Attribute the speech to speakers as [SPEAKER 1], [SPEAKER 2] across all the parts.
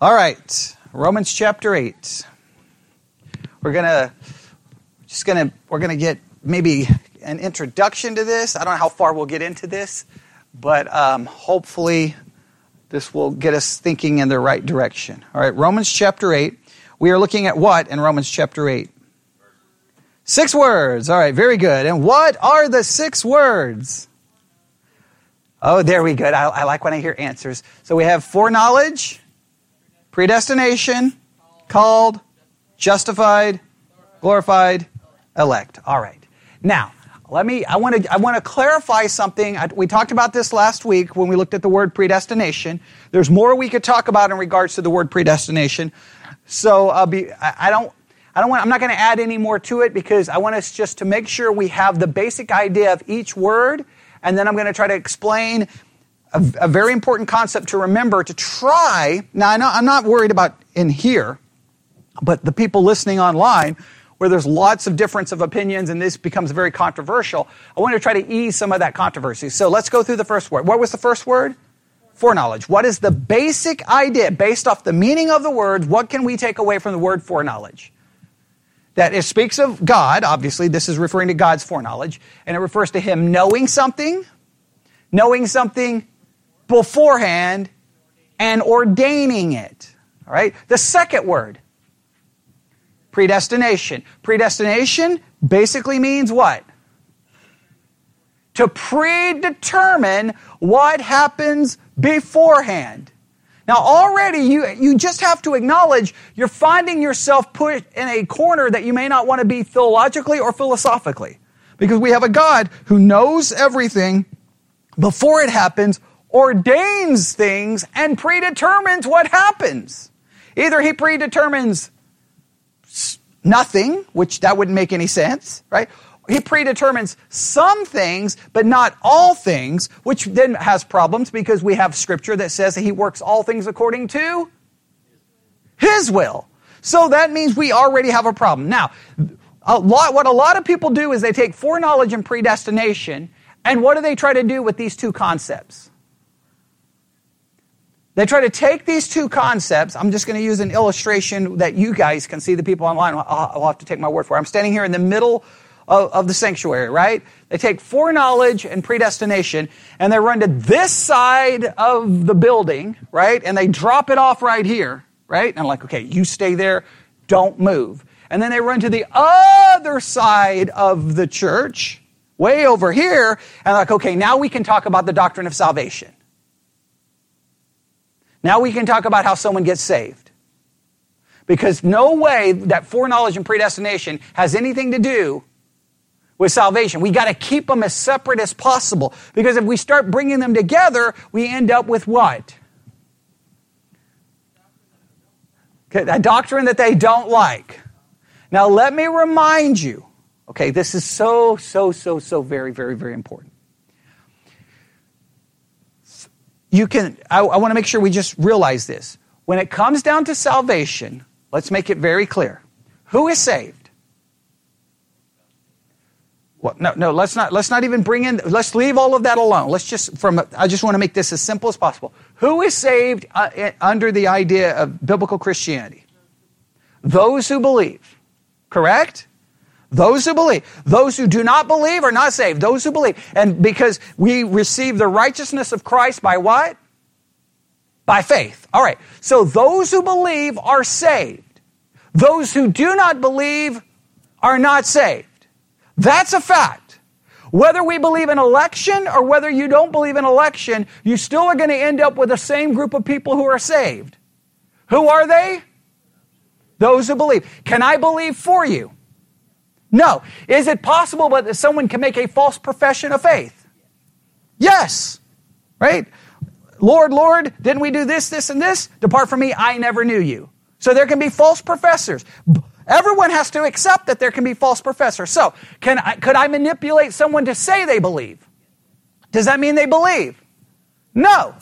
[SPEAKER 1] All right, Romans chapter 8. We're going to just going to we're going to get maybe an introduction to this. I don't know how far we'll get into this, but um, hopefully this will get us thinking in the right direction. All right, Romans chapter 8. We are looking at what in Romans chapter 8? Six words. All right, very good. And what are the six words? Oh, there we go. I, I like when I hear answers. So we have foreknowledge, predestination, called, justified, glorified, elect. All right. Now, let me I want to I want to clarify something. I, we talked about this last week when we looked at the word predestination. There's more we could talk about in regards to the word predestination. So I'll be I, I don't I don't want I'm not going to add any more to it because I want us just to make sure we have the basic idea of each word and then I'm going to try to explain a, a very important concept to remember to try. Now, I know, I'm not worried about in here, but the people listening online, where there's lots of difference of opinions and this becomes very controversial, I want to try to ease some of that controversy. So let's go through the first word. What was the first word? Foreknowledge. What is the basic idea based off the meaning of the word? What can we take away from the word foreknowledge? that it speaks of God, obviously, this is referring to God's foreknowledge, and it refers to Him knowing something, knowing something beforehand, and ordaining it. All right? The second word, predestination. Predestination basically means what? To predetermine what happens beforehand. Now, already you, you just have to acknowledge you're finding yourself put in a corner that you may not want to be theologically or philosophically. Because we have a God who knows everything before it happens, ordains things, and predetermines what happens. Either he predetermines nothing, which that wouldn't make any sense, right? he predetermines some things, but not all things, which then has problems because we have scripture that says that he works all things according to his will. So that means we already have a problem. Now, a lot, what a lot of people do is they take foreknowledge and predestination, and what do they try to do with these two concepts? They try to take these two concepts. I'm just going to use an illustration that you guys can see. The people online, I'll, have to take my word for it. I'm standing here in the middle of, of the sanctuary, right? They take foreknowledge and predestination and they run to this side of the building, right? And they drop it off right here, right? And I'm like, okay, you stay there, don't move. And then they run to the other side of the church, way over here, and like, okay, now we can talk about the doctrine of salvation. Now we can talk about how someone gets saved. Because no way that foreknowledge and predestination has anything to do with salvation. We got to keep them as separate as possible because if we start bringing them together, we end up with what? A doctrine that they don't like. Now, let me remind you, okay, this is so, so, so, so very, very, very important. You can, I, I want to make sure we just realize this. When it comes down to salvation, let's make it very clear. Who is saved? Well, no, no, let's not, let's not even bring in, let's leave all of that alone. Let's just, from, I just want to make this as simple as possible. Who is saved uh, under the idea of biblical Christianity? Those who believe. Correct? Those who believe. Those who do not believe are not saved. Those who believe. And because we receive the righteousness of Christ by what? By faith. All right. So those who believe are saved. Those who do not believe are not saved. That's a fact. Whether we believe in election or whether you don't believe in election, you still are going to end up with the same group of people who are saved. Who are they? Those who believe. Can I believe for you? No. Is it possible that someone can make a false profession of faith? Yes. Right? Lord, Lord, didn't we do this, this, and this? Depart from me, I never knew you. So there can be false professors. Everyone has to accept that there can be false professors. So, can I, could I manipulate someone to say they believe? Does that mean they believe? No.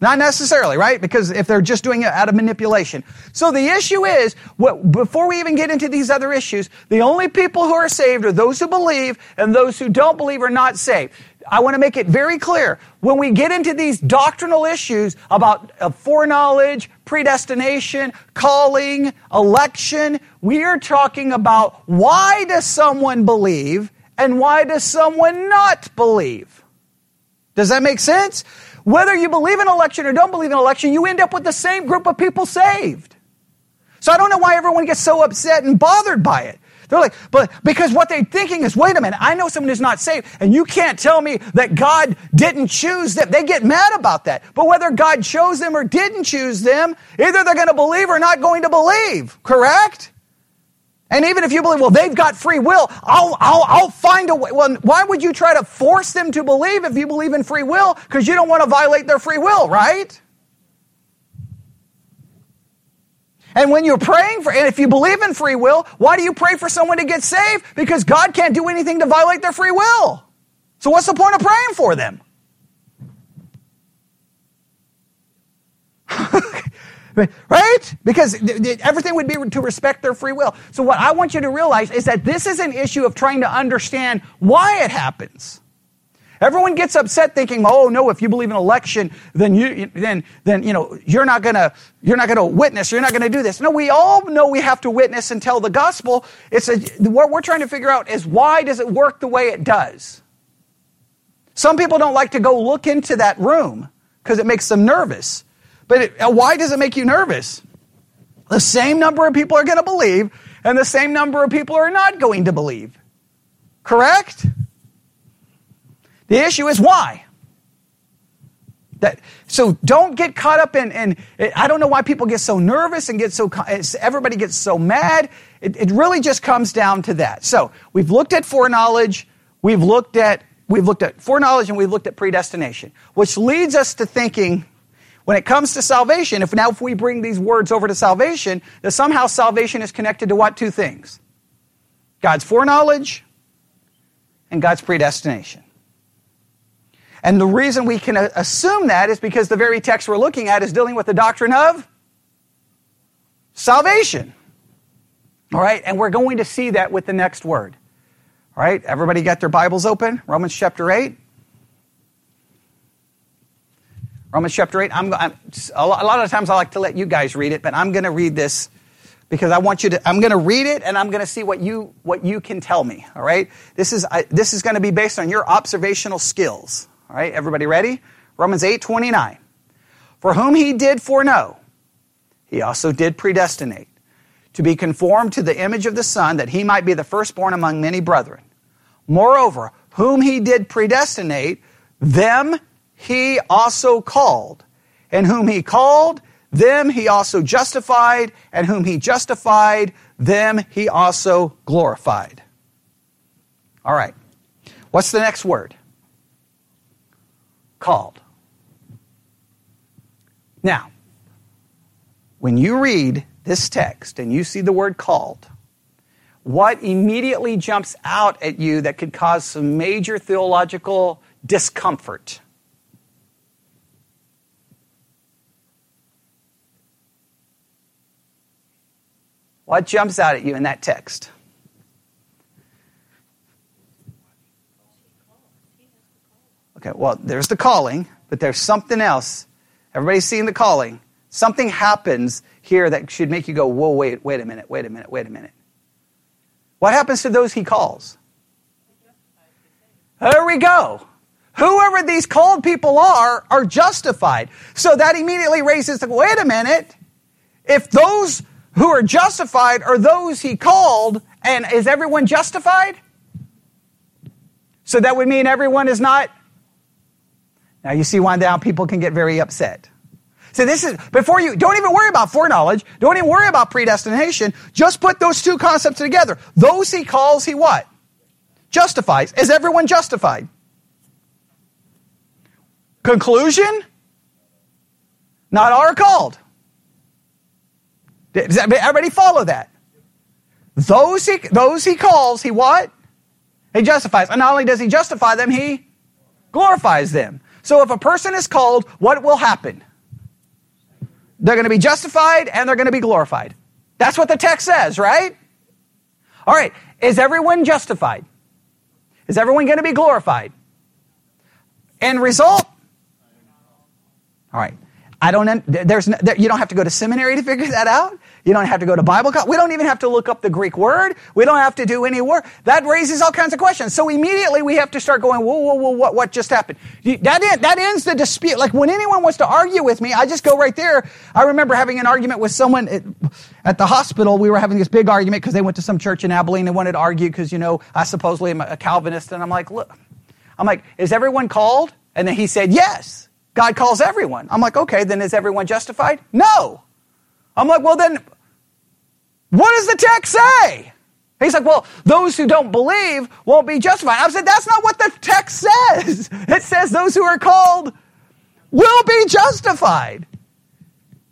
[SPEAKER 1] Not necessarily, right? Because if they're just doing it out of manipulation. So the issue is, what, before we even get into these other issues, the only people who are saved are those who believe, and those who don't believe are not saved. I want to make it very clear. When we get into these doctrinal issues about foreknowledge, predestination, calling, election, we are talking about why does someone believe and why does someone not believe? Does that make sense? Whether you believe in election or don't believe in election, you end up with the same group of people saved. So I don't know why everyone gets so upset and bothered by it. They're like, but because what they're thinking is, wait a minute, I know someone who's not saved, and you can't tell me that God didn't choose them. They get mad about that. But whether God chose them or didn't choose them, either they're going to believe or not going to believe. Correct? And even if you believe, well, they've got free will, I'll, I'll, I'll find a way. Well, why would you try to force them to believe if you believe in free will? Because you don't want to violate their free will, right? And when you're praying for, and if you believe in free will, why do you pray for someone to get saved? Because God can't do anything to violate their free will. So what's the point of praying for them? right? Because everything would be to respect their free will. So what I want you to realize is that this is an issue of trying to understand why it happens. Everyone gets upset thinking, "Oh no, if you believe in election, then you then then you know you're not gonna you're not gonna witness. You're not gonna do this." No, we all know we have to witness and tell the gospel. It's a, what we're trying to figure out is why does it work the way it does. Some people don't like to go look into that room because it makes them nervous. But it, uh, why does it make you nervous? The same number of people are going to believe, and the same number of people are not going to believe. Correct? The issue is why. That, so don't get caught up in, in, I don't know why people get so nervous and get so, everybody gets so mad. It, it really just comes down to that. So we've looked at foreknowledge, we've looked at, we've looked at foreknowledge and we've looked at predestination, which leads us to thinking when it comes to salvation, if now if we bring these words over to salvation, that somehow salvation is connected to what two things? God's foreknowledge and God's predestination. And the reason we can assume that is because the very text we're looking at is dealing with the doctrine of salvation. All right, and we're going to see that with the next word. All right, everybody got their Bibles open? Romans chapter 8. Romans chapter 8. I'm, I'm, a lot of times I like to let you guys read it, but I'm going to read this because I want you to, I'm going to read it and I'm going to see what you, what you can tell me. All right. This is, I, this is going to be based on your observational skills. All right, everybody ready? Romans 8 29. For whom he did foreknow, he also did predestinate to be conformed to the image of the Son, that he might be the firstborn among many brethren. Moreover, whom he did predestinate, them he also called. And whom he called, them he also justified. And whom he justified, them he also glorified. All right. What's the next word? called. Now, when you read this text and you see the word called, what immediately jumps out at you that could cause some major theological discomfort? What jumps out at you in that text? Okay, well, there's the calling, but there's something else. Everybody's seeing the calling. Something happens here that should make you go, whoa, wait, wait a minute, wait a minute, wait a minute. What happens to those he calls? There we go. Whoever these called people are, are justified. So that immediately raises the, wait a minute. If those who are justified are those he called, and is everyone justified? So that would mean everyone is not now you see why now people can get very upset. So this is, before you, don't even worry about foreknowledge. Don't even worry about predestination. Just put those two concepts together. Those he calls, he what? Justifies. Is everyone justified? Conclusion? Not are called. Does everybody follow that? Those he, those he calls, he what? He justifies. And not only does he justify them, he glorifies them. So if a person is called, what will happen? They're going to be justified and they're going to be glorified. That's what the text says, right? All right. Is everyone justified? Is everyone going to be glorified? End result? All right. I don't, there's, you don't have to go to seminary to figure that out. You don't have to go to Bible college. We don't even have to look up the Greek word. We don't have to do any work. That raises all kinds of questions. So immediately we have to start going, whoa, whoa, whoa, what, what just happened? That, end, that ends the dispute. Like when anyone wants to argue with me, I just go right there. I remember having an argument with someone at, at the hospital. We were having this big argument because they went to some church in Abilene and wanted to argue because, you know, I supposedly am a Calvinist. And I'm like, look, I'm like, is everyone called? And then he said, yes. God calls everyone. I'm like, okay, then is everyone justified? No. I'm like, well, then, what does the text say? He's like, well, those who don't believe won't be justified. I said, that's not what the text says. It says those who are called will be justified.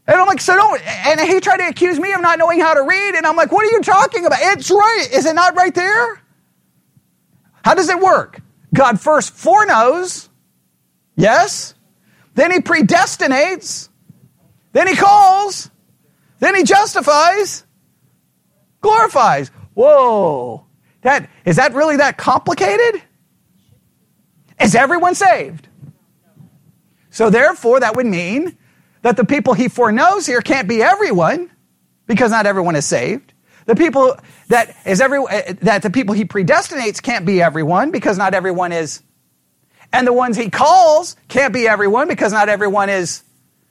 [SPEAKER 1] And I'm like, so don't, and he tried to accuse me of not knowing how to read. And I'm like, what are you talking about? It's right. Is it not right there? How does it work? God first foreknows. Yes. Then he predestinates. Then he calls. Then he justifies. Glorifies. Whoa. That, is that really that complicated? Is everyone saved? So therefore, that would mean that the people he foreknows here can't be everyone because not everyone is saved. The people that is every eh, that the people he predestinates can't be everyone because not everyone is and the ones he calls can't be everyone because not everyone is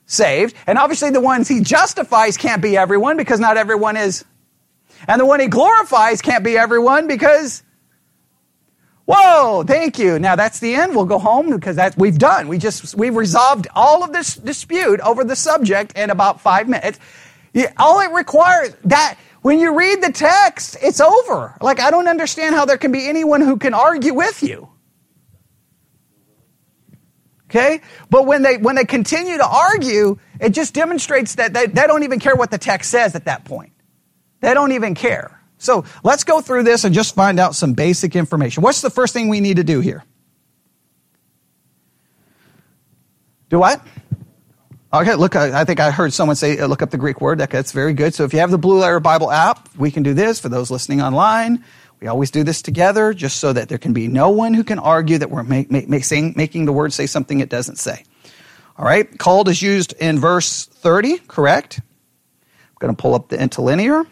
[SPEAKER 1] saved. And obviously the ones he justifies can't be everyone because not everyone is. And the one he glorifies can't be everyone because Whoa, thank you. Now that's the end. We'll go home because that's we've done. We just we've resolved all of this dispute over the subject in about five minutes. All it requires that when you read the text, it's over. Like I don't understand how there can be anyone who can argue with you. Okay? But when they, when they continue to argue, it just demonstrates that they, they don't even care what the text says at that point. They don't even care. So let's go through this and just find out some basic information. What's the first thing we need to do here? Do what? Okay, look, I, think I heard someone say, look up the Greek word. That's very good. So if you have the Blue Letter Bible app, we can do this. For those listening online, we always do this together just so that there can be no one who can argue that we're make, make, saying, making the word say something it doesn't say. All right, called is used in verse 30, correct? I'm going to pull up the interlinear.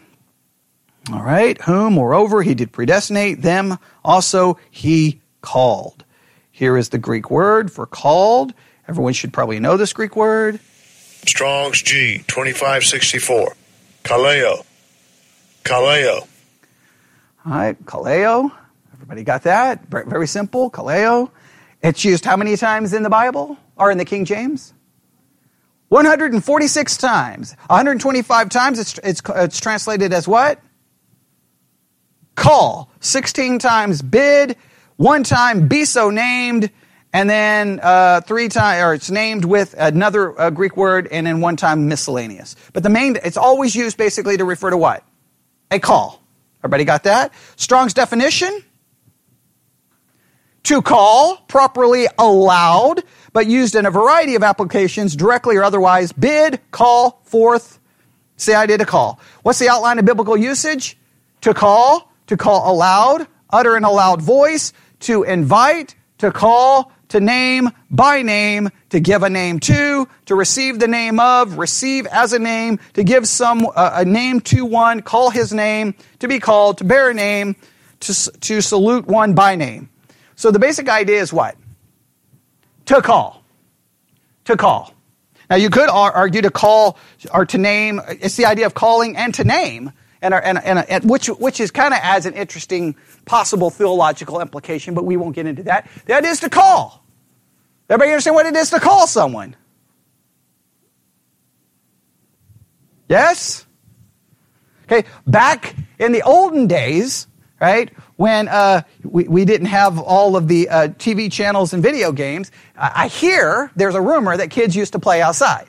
[SPEAKER 1] All right, whom, moreover, he did predestinate, them also he called. Here is the Greek word for called. Everyone should probably know this Greek word.
[SPEAKER 2] Strong's G, 2564. Kaleo. Kaleo.
[SPEAKER 1] All right, kaleo. Everybody got that? Very simple, kaleo. It's used how many times in the Bible or in the King James? 146 times. 125 times it's, it's, it's translated as what? Call. 16 times bid. One time be so named. And then uh, three times, or it's named with another uh, Greek word, and then one time miscellaneous. But the main, it's always used basically to refer to what? A call. Everybody got that? Strong's definition? To call, properly aloud, but used in a variety of applications, directly or otherwise. Bid, call, forth. Say I did a call. What's the outline of biblical usage? To call, to call aloud, utter in a loud voice, to invite, to call, to name by name, to give a name to, to receive the name of, receive as a name, to give some uh, a name to one, call his name, to be called, to bear a name, to, to salute one by name. So the basic idea is what? To call. To call. Now you could argue to call or to name. It's the idea of calling and to name, and, and, and, and which which is kind of adds an interesting possible theological implication, but we won't get into that. That is to call. Everybody understand what it is to call someone? Yes? Okay, back in the olden days, right, when uh, we, we didn't have all of the uh, TV channels and video games, I, I hear there's a rumor that kids used to play outside.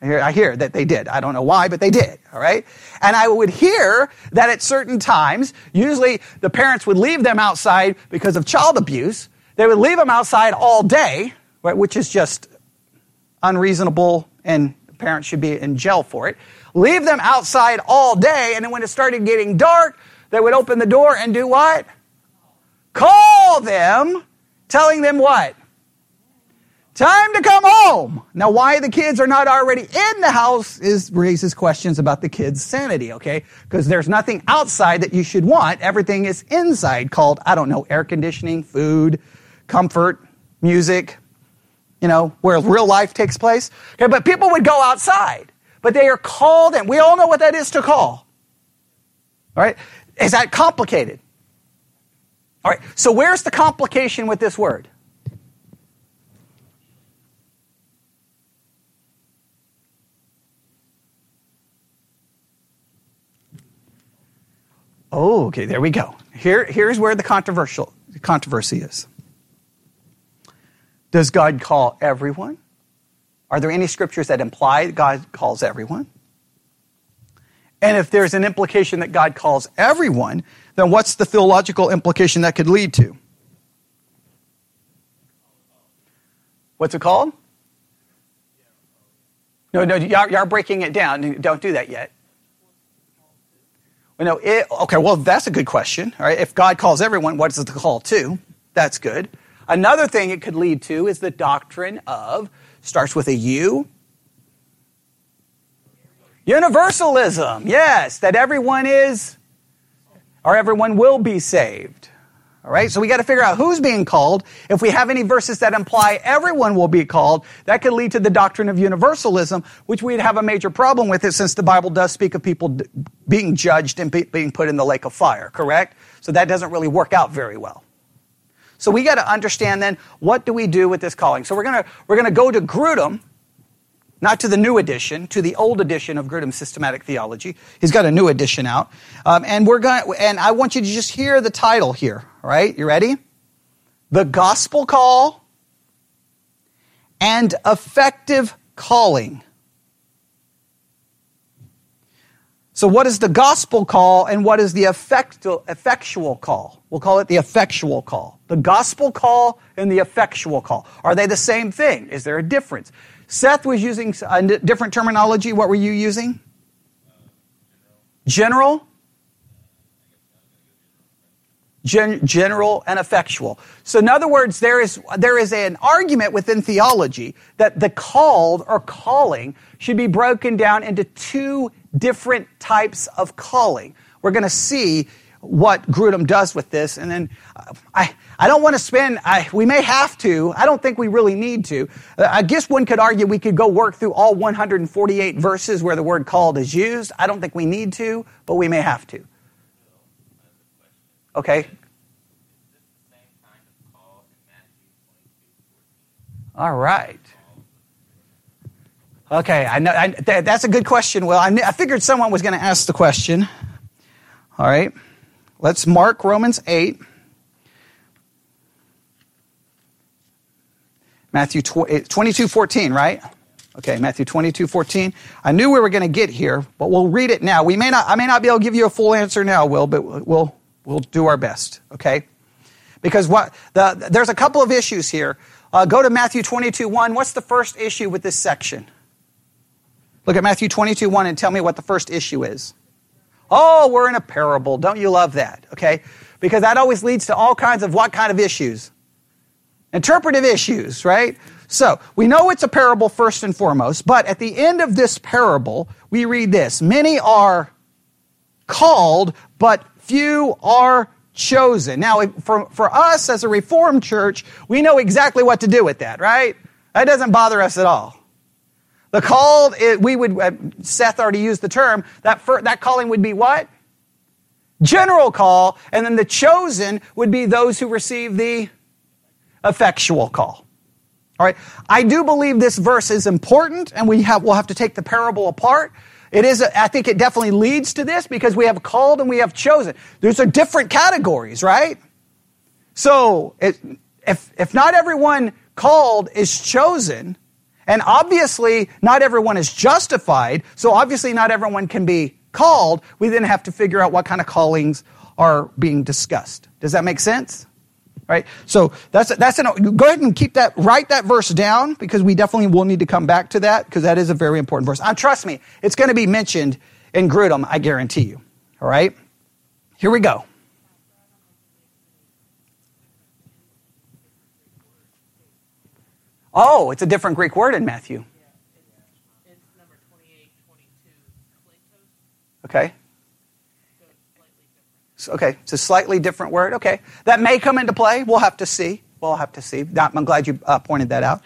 [SPEAKER 1] I hear, I hear that they did. I don't know why, but they did. All right. And I would hear that at certain times, usually the parents would leave them outside because of child abuse. They would leave them outside all day, right, which is just unreasonable and parents should be in jail for it. Leave them outside all day. And then when it started getting dark, they would open the door and do what? Call them, telling them what? Time to come home. Now, why the kids are not already in the house is raises questions about the kids' sanity, okay? Because there's nothing outside that you should want. Everything is inside called, I don't know, air conditioning, food, comfort, music, you know, where real life takes place. Okay, but people would go outside, but they are called, and we all know what that is to call. All right? Is that complicated? All right, so where's the complication with this word? Oh, okay, there we go. Here, here's where the controversial controversy is. Does God call everyone? Are there any scriptures that imply God calls everyone? And if there's an implication that God calls everyone, then what's the theological implication that could lead to? What's it called? No, no, y'all you're breaking it down. Don't do that yet. Well, no, it, okay, well, that's a good question. If God calls everyone, what is the call to? That's good. Another thing it could lead to is the doctrine of, starts with a U. Universalism, yes, that everyone is, or everyone will be saved. All right, so we got to figure out who's being called. If we have any verses that imply everyone will be called, that could lead to the doctrine of universalism, which we'd have a major problem with it since the Bible does speak of people being judged and being put in the lake of fire, correct? So that doesn't really work out very well. So we got to understand then what do we do with this calling? So we're going to we're going to go to Grudem not to the new edition, to the old edition of Grudem's systematic theology. He's got a new edition out, um, and we're going. And I want you to just hear the title here. Right, you ready? The gospel call and effective calling. So, what is the gospel call and what is the effectual call? We'll call it the effectual call. The gospel call and the effectual call. Are they the same thing? Is there a difference? Seth was using a different terminology. What were you using? General? Gen- general and effectual. So, in other words, there is, there is an argument within theology that the called or calling should be broken down into two different types of calling. We're going to see what Grudem does with this. And then uh, I, I don't want to spend, I, we may have to, I don't think we really need to. Uh, I guess one could argue we could go work through all 148 verses where the word called is used. I don't think we need to, but we may have to. Okay. All right. Okay, I know I, that, that's a good question. Well, I, I figured someone was going to ask the question. All right. Let's mark Romans 8. Matthew eh, 22 14, right? Okay, Matthew 22 14. I knew we were going to get here, but we'll read it now. We may not, I may not be able to give you a full answer now, Will, but we'll, we'll do our best, okay? Because what, the, there's a couple of issues here. Uh, go to Matthew 22 1. What's the first issue with this section? Look at Matthew 22 1 and tell me what the first issue is. Oh, we're in a parable. Don't you love that? Okay? Because that always leads to all kinds of what kind of issues? Interpretive issues, right? So, we know it's a parable first and foremost, but at the end of this parable, we read this Many are called, but few are chosen. Now, for, for us as a Reformed church, we know exactly what to do with that, right? That doesn't bother us at all. The called, we would, uh, Seth already used the term, that, that calling would be what? General call, and then the chosen would be those who receive the effectual call. All right. I do believe this verse is important, and we have, we'll have to take the parable apart. It is, I think it definitely leads to this because we have called and we have chosen. Those are different categories, right? So, it, if, if not everyone called is chosen, and obviously, not everyone is justified, so obviously, not everyone can be called. We then have to figure out what kind of callings are being discussed. Does that make sense? Right? So that's that's an, go ahead and keep that write that verse down because we definitely will need to come back to that because that is a very important verse. And trust me, it's going to be mentioned in Grudem, I guarantee you. All right? Here we go. Oh, it's a different Greek word in Matthew.
[SPEAKER 3] It's number 28, 22. Kletos,
[SPEAKER 1] Okay.
[SPEAKER 3] so it's slightly different.
[SPEAKER 1] So- Okay, it's a slightly different word. Okay, that may come into play. We'll have to see. We'll have to see. I'm glad you uh, pointed that out.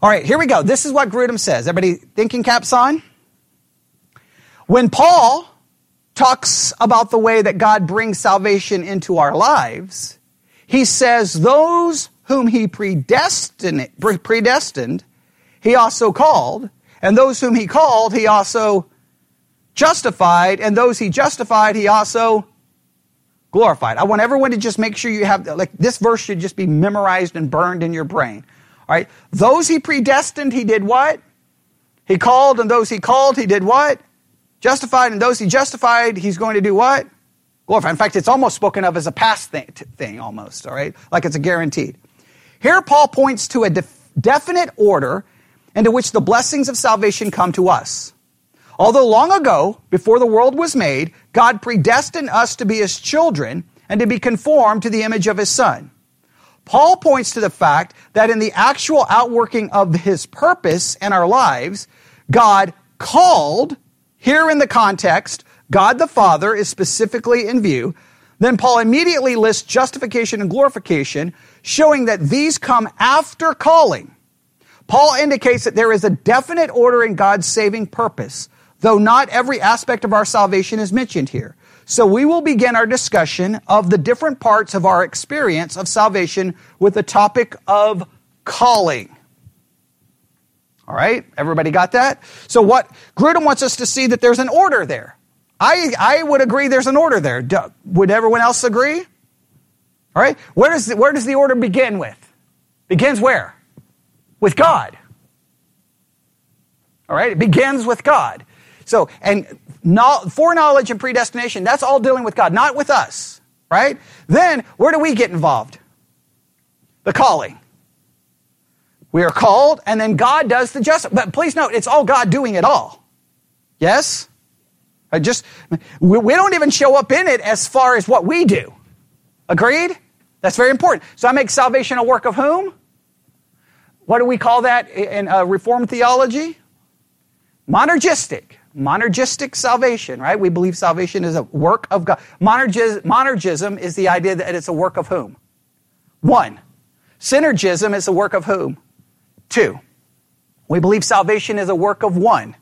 [SPEAKER 1] All right, here we go. This is what Grudem says. Everybody thinking caps on? When Paul talks about the way that God brings salvation into our lives, he says, Those whom he predestined, predestined, he also called, and those whom he called, he also justified, and those he justified, he also glorified. I want everyone to just make sure you have, like, this verse should just be memorized and burned in your brain. All right? Those he predestined, he did what? He called, and those he called, he did what? Justified, and those he justified, he's going to do what? Glorified. In fact, it's almost spoken of as a past thing, thing almost, all right? Like it's a guaranteed. Here, Paul points to a def- definite order into which the blessings of salvation come to us. Although long ago, before the world was made, God predestined us to be his children and to be conformed to the image of his son. Paul points to the fact that in the actual outworking of his purpose in our lives, God called, here in the context, God the Father is specifically in view. Then Paul immediately lists justification and glorification, showing that these come after calling. Paul indicates that there is a definite order in God's saving purpose, though not every aspect of our salvation is mentioned here. So we will begin our discussion of the different parts of our experience of salvation with the topic of calling. All right, everybody got that? So what Grudem wants us to see that there's an order there. I, I would agree there's an order there. Would everyone else agree? All right, where does the, where does the order begin with? Begins where? With God. All right, it begins with God. So, and foreknowledge and predestination, that's all dealing with God, not with us, right? Then, where do we get involved? The calling. We are called, and then God does the justice. But please note, it's all God doing it all. Yes? I just, we, we don't even show up in it as far as what we do. Agreed? That's very important. So I make salvation a work of whom? What do we call that in uh, Reformed theology? Monergistic. Monergistic salvation, right? We believe salvation is a work of God. Monergis, monergism is the idea that it's a work of whom? One. Synergism is a work of whom? Two. We believe salvation is a work of one.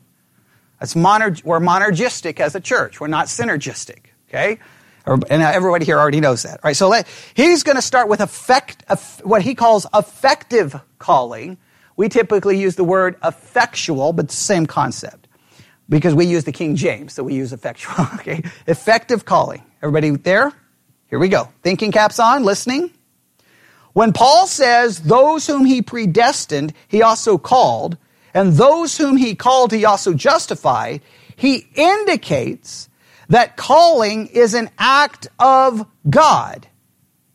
[SPEAKER 1] That's moner, we're monergistic as a church. We're not synergistic, okay? And everybody here already knows that, right? So let, he's going to start with effect, what he calls effective calling. We typically use the word effectual, but the same concept because we use the King James, so we use effectual. Okay, effective calling. Everybody there? Here we go. Thinking caps on, listening. When Paul says, those whom he predestined, he also called, and those whom he called, he also justified, he indicates that calling is an act of God.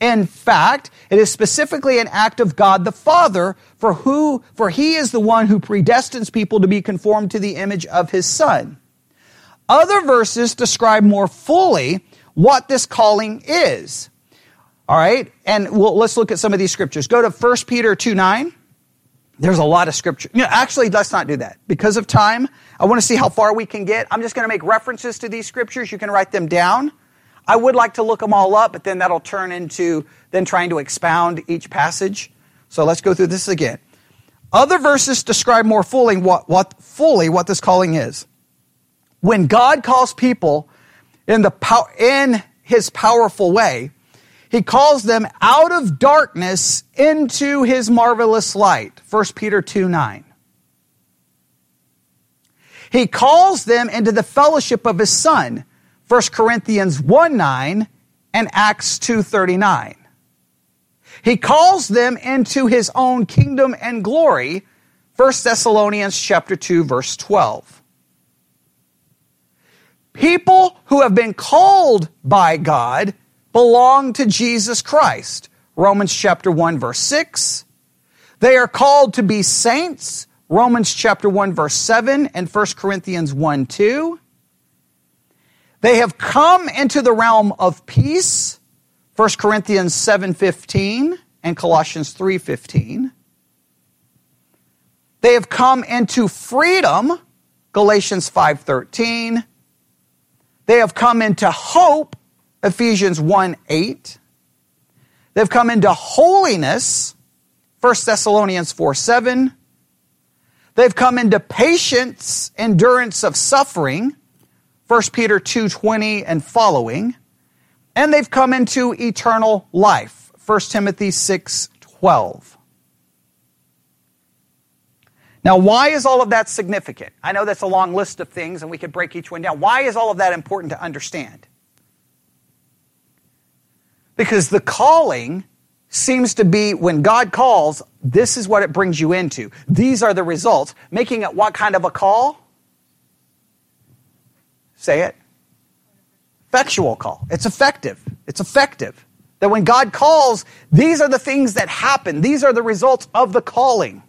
[SPEAKER 1] In fact, it is specifically an act of God the Father, for who, for he is the one who predestines people to be conformed to the image of his Son. Other verses describe more fully what this calling is. All right, and we'll, let's look at some of these scriptures. Go to 1 Peter 2 9. There's a lot of scripture. You know, actually, let's not do that. Because of time, I want to see how far we can get. I'm just going to make references to these scriptures. You can write them down. I would like to look them all up, but then that'll turn into then trying to expound each passage. So let's go through this again. Other verses describe more fully what, what fully what this calling is. When God calls people in the pow- in His powerful way, He calls them out of darkness into His marvelous light. 1 Peter 2 9. He calls them into the fellowship of His Son. 1 Corinthians 1 9 and Acts 2 39. He calls them into his own kingdom and glory. 1 Thessalonians chapter 2 verse 12. People who have been called by God belong to Jesus Christ. Romans chapter 1 verse 6. They are called to be saints. Romans chapter 1 verse 7 and 1 Corinthians 1 2. They have come into the realm of peace. 1 Corinthians 7:15 and Colossians 3:15. They have come into freedom, Galatians 5:13. They have come into hope, Ephesians 1 8. They've come into holiness, 1 Thessalonians 4 7. They've come into patience, endurance of suffering, 1 Peter 2:20 and following. And they've come into eternal life, 1 Timothy 6:12. Now, why is all of that significant? I know that's a long list of things and we could break each one down. Why is all of that important to understand? Because the calling seems to be when God calls, this is what it brings you into. These are the results. Making it what kind of a call? Say it. Effectual call. It's effective. It's effective. That when God calls, these are the things that happen. These are the results of the calling.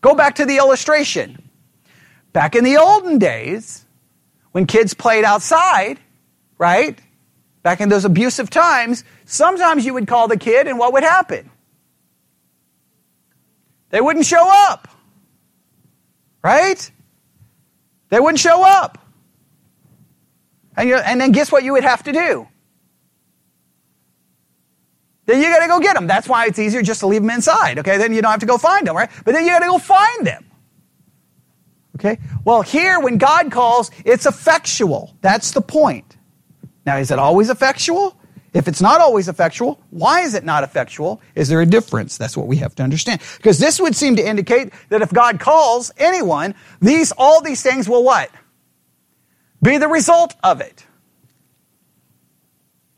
[SPEAKER 1] Go back to the illustration. Back in the olden days, when kids played outside, right? Back in those abusive times, sometimes you would call the kid, and what would happen? They wouldn't show up. Right? They wouldn't show up. And, and then guess what you would have to do? Then you got to go get them. That's why it's easier just to leave them inside. Okay, then you don't have to go find them, right? But then you got to go find them. Okay? Well, here, when God calls, it's effectual. That's the point. Now, is it always effectual? If it's not always effectual, why is it not effectual? Is there a difference? That's what we have to understand. Because this would seem to indicate that if God calls anyone, these, all these things will what? Be the result of it.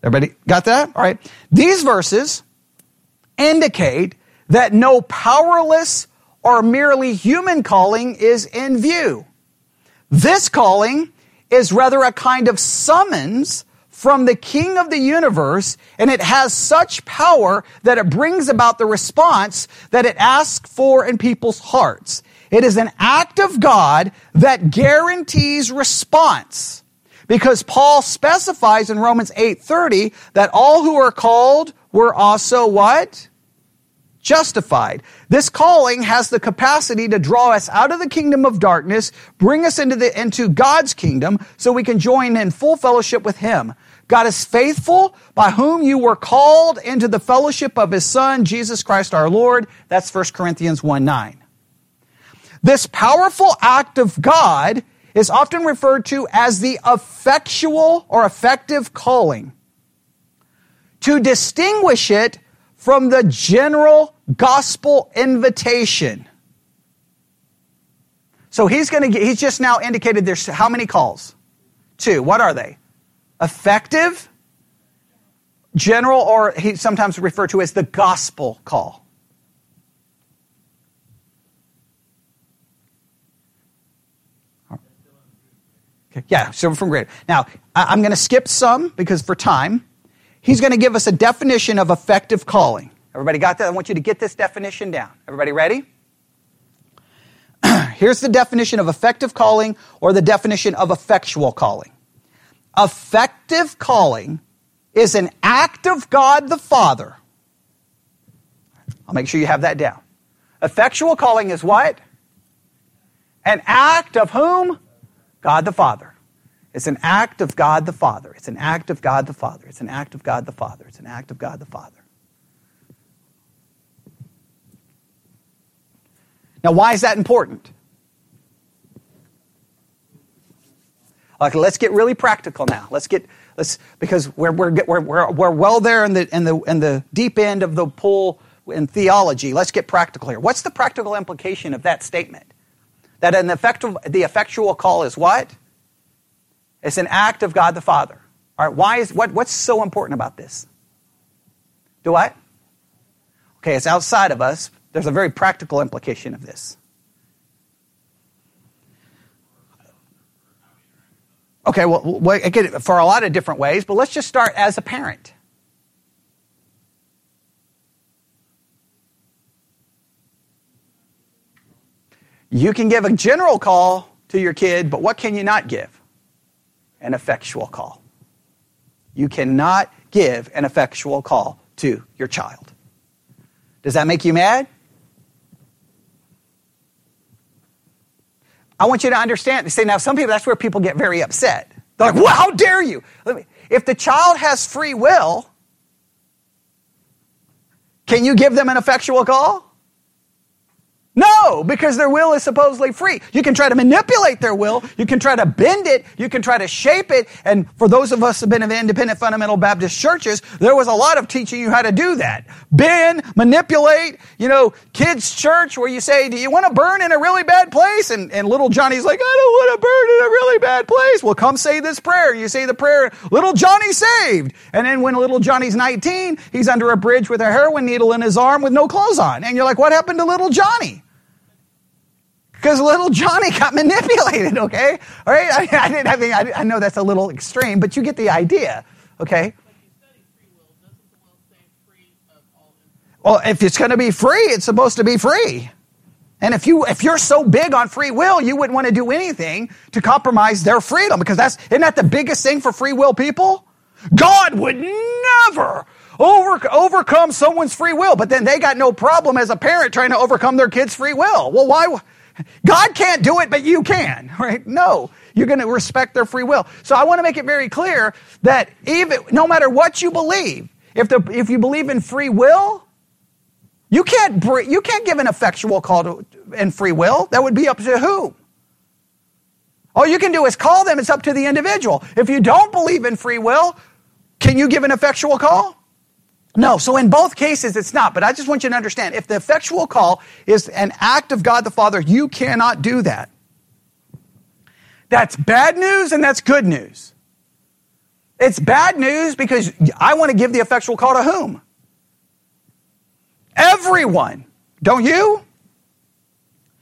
[SPEAKER 1] Everybody got that? All right. These verses indicate that no powerless or merely human calling is in view. This calling is rather a kind of summons from the King of the universe, and it has such power that it brings about the response that it asks for in people's hearts. It is an act of God that guarantees response. Because Paul specifies in Romans 8:30 that all who are called were also what? Justified. This calling has the capacity to draw us out of the kingdom of darkness, bring us into the into God's kingdom so we can join in full fellowship with him. God is faithful by whom you were called into the fellowship of his son Jesus Christ our Lord. That's 1 Corinthians 1 9. This powerful act of God is often referred to as the effectual or effective calling. To distinguish it from the general gospel invitation. So he's going to he's just now indicated there's how many calls? Two. What are they? Effective, general, or he sometimes referred to as the gospel call. Yeah, silver from greater. Now, I'm going to skip some because for time. He's going to give us a definition of effective calling. Everybody got that? I want you to get this definition down. Everybody ready? Here's the definition of effective calling or the definition of effectual calling. Effective calling is an act of God the Father. I'll make sure you have that down. Effectual calling is what? An act of whom? God the Father. It's an act of God the Father. It's an act of God the Father. It's an act of God the Father. It's an act of God the Father. Now, why is that important? Okay, let's get really practical now. Let's get let's because we're we're we're we're, well there in the in the in the deep end of the pool in theology. Let's get practical here. What's the practical implication of that statement? That an effectual, the effectual call is what? It's an act of God the Father. All right, why is what, what's so important about this? Do what? Okay, it's outside of us. There's a very practical implication of this. Okay, well, for a lot of different ways, but let's just start as a parent. You can give a general call to your kid, but what can you not give? An effectual call. You cannot give an effectual call to your child. Does that make you mad? I want you to understand. Say now, some people that's where people get very upset. They're like, "Well, how dare you?" If the child has free will, can you give them an effectual call? No, because their will is supposedly free. You can try to manipulate their will. You can try to bend it. You can try to shape it. And for those of us who have been in independent fundamental Baptist churches, there was a lot of teaching you how to do that. Bend, manipulate, you know, kids church where you say, do you want to burn in a really bad place? And, and little Johnny's like, I don't want to burn in a really bad place. Well, come say this prayer. You say the prayer, little Johnny saved. And then when little Johnny's 19, he's under a bridge with a heroin needle in his arm with no clothes on. And you're like, what happened to little Johnny? Because little Johnny got manipulated, okay? All right? I, I, didn't, I mean, I, I, know that's a little extreme, but you get the idea, okay? Well, if it's going to be free, it's supposed to be free. And if you if you're so big on free will, you wouldn't want to do anything to compromise their freedom because that's isn't that the biggest thing for free will people? God would never over, overcome someone's free will, but then they got no problem as a parent trying to overcome their kid's free will. Well, why? God can't do it, but you can, right? No, you're going to respect their free will. So I want to make it very clear that even, no matter what you believe, if, the, if you believe in free will, you can't, you can't give an effectual call to, in free will. That would be up to who? All you can do is call them. It's up to the individual. If you don't believe in free will, can you give an effectual call? No, so in both cases it's not, but I just want you to understand if the effectual call is an act of God the Father, you cannot do that. That's bad news and that's good news. It's bad news because I want to give the effectual call to whom? Everyone. Don't you?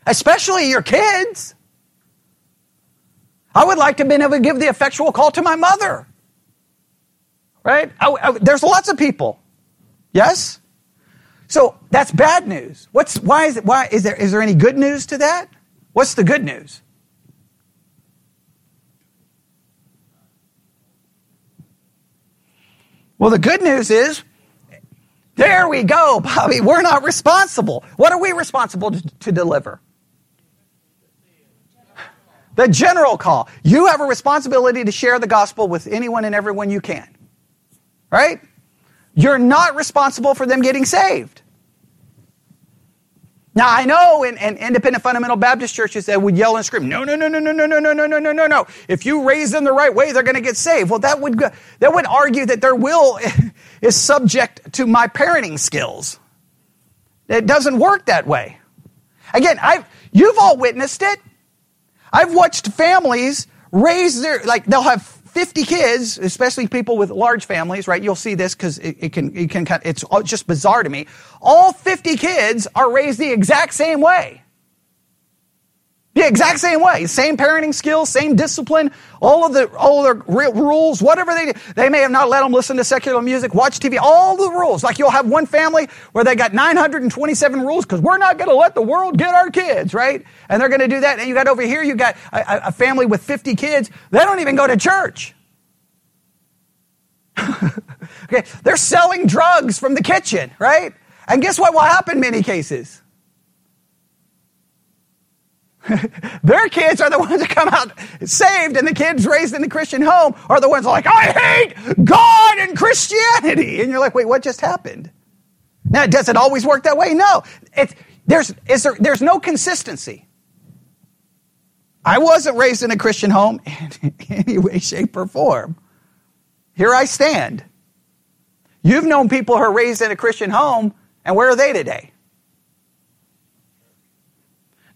[SPEAKER 1] Especially your kids. I would like to have been able to give the effectual call to my mother. Right? I, I, there's lots of people Yes? So that's bad news. What's, why is it, why, is there, is there any good news to that? What's the good news? Well, the good news is, there we go, Bobby. We're not responsible. What are we responsible to, to deliver? The general call. You have a responsibility to share the gospel with anyone and everyone you can. Right? You're not responsible for them getting saved. Now I know in, in, independent fundamental Baptist churches that would yell and scream, no, no, no, no, no, no, no, no, no, no, no, no, no. If you raise them the right way, they're going to get saved. Well, that would that would argue that their will is subject to my parenting skills. It doesn't work that way. Again, I've you've all witnessed it. I've watched families raise their like they'll have 50 kids, especially people with large families, right? You'll see this because it, it, can, it can, it's just bizarre to me. All 50 kids are raised the exact same way. The exact same way. Same parenting skills, same discipline, all of the, all the rules, whatever they. They may have not let them listen to secular music, watch TV, all the rules. Like you'll have one family where they got 927 rules because we're not going to let the world get our kids, right? And they're going to do that. And you got over here, you got a, a family with 50 kids. They don't even go to church. okay. They're selling drugs from the kitchen, right? And guess what will happen in many cases? Their kids are the ones that come out saved, and the kids raised in the Christian home are the ones like, I hate God and Christianity. And you're like, wait, what just happened? Now, does it always work that way? No. It's, there's, there, there's no consistency. I wasn't raised in a Christian home in any way, shape, or form. Here I stand. You've known people who are raised in a Christian home, and where are they today?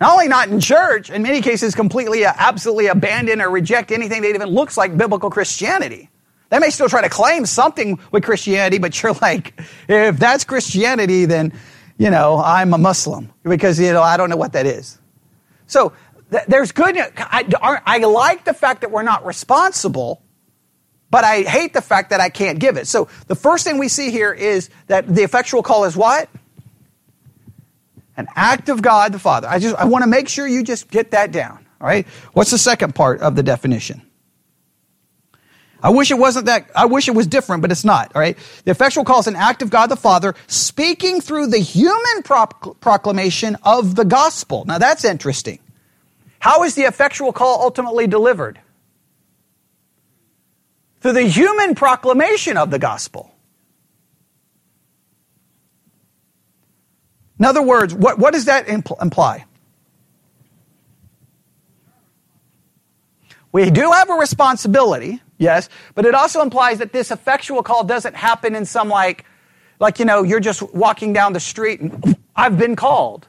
[SPEAKER 1] Not only not in church, in many cases completely, uh, absolutely abandon or reject anything that even looks like biblical Christianity. They may still try to claim something with Christianity, but you're like, if that's Christianity, then, you know, I'm a Muslim because, you know, I don't know what that is. So th- there's good, I, I like the fact that we're not responsible, but I hate the fact that I can't give it. So the first thing we see here is that the effectual call is what? An act of God the Father. I just I want to make sure you just get that down. All right. What's the second part of the definition? I wish it wasn't that, I wish it was different, but it's not, all right? The effectual call is an act of God the Father speaking through the human proclamation of the gospel. Now that's interesting. How is the effectual call ultimately delivered? Through the human proclamation of the gospel. In other words, what, what does that impl- imply? We do have a responsibility, yes, but it also implies that this effectual call doesn't happen in some like, like, you know, you're just walking down the street and I've been called,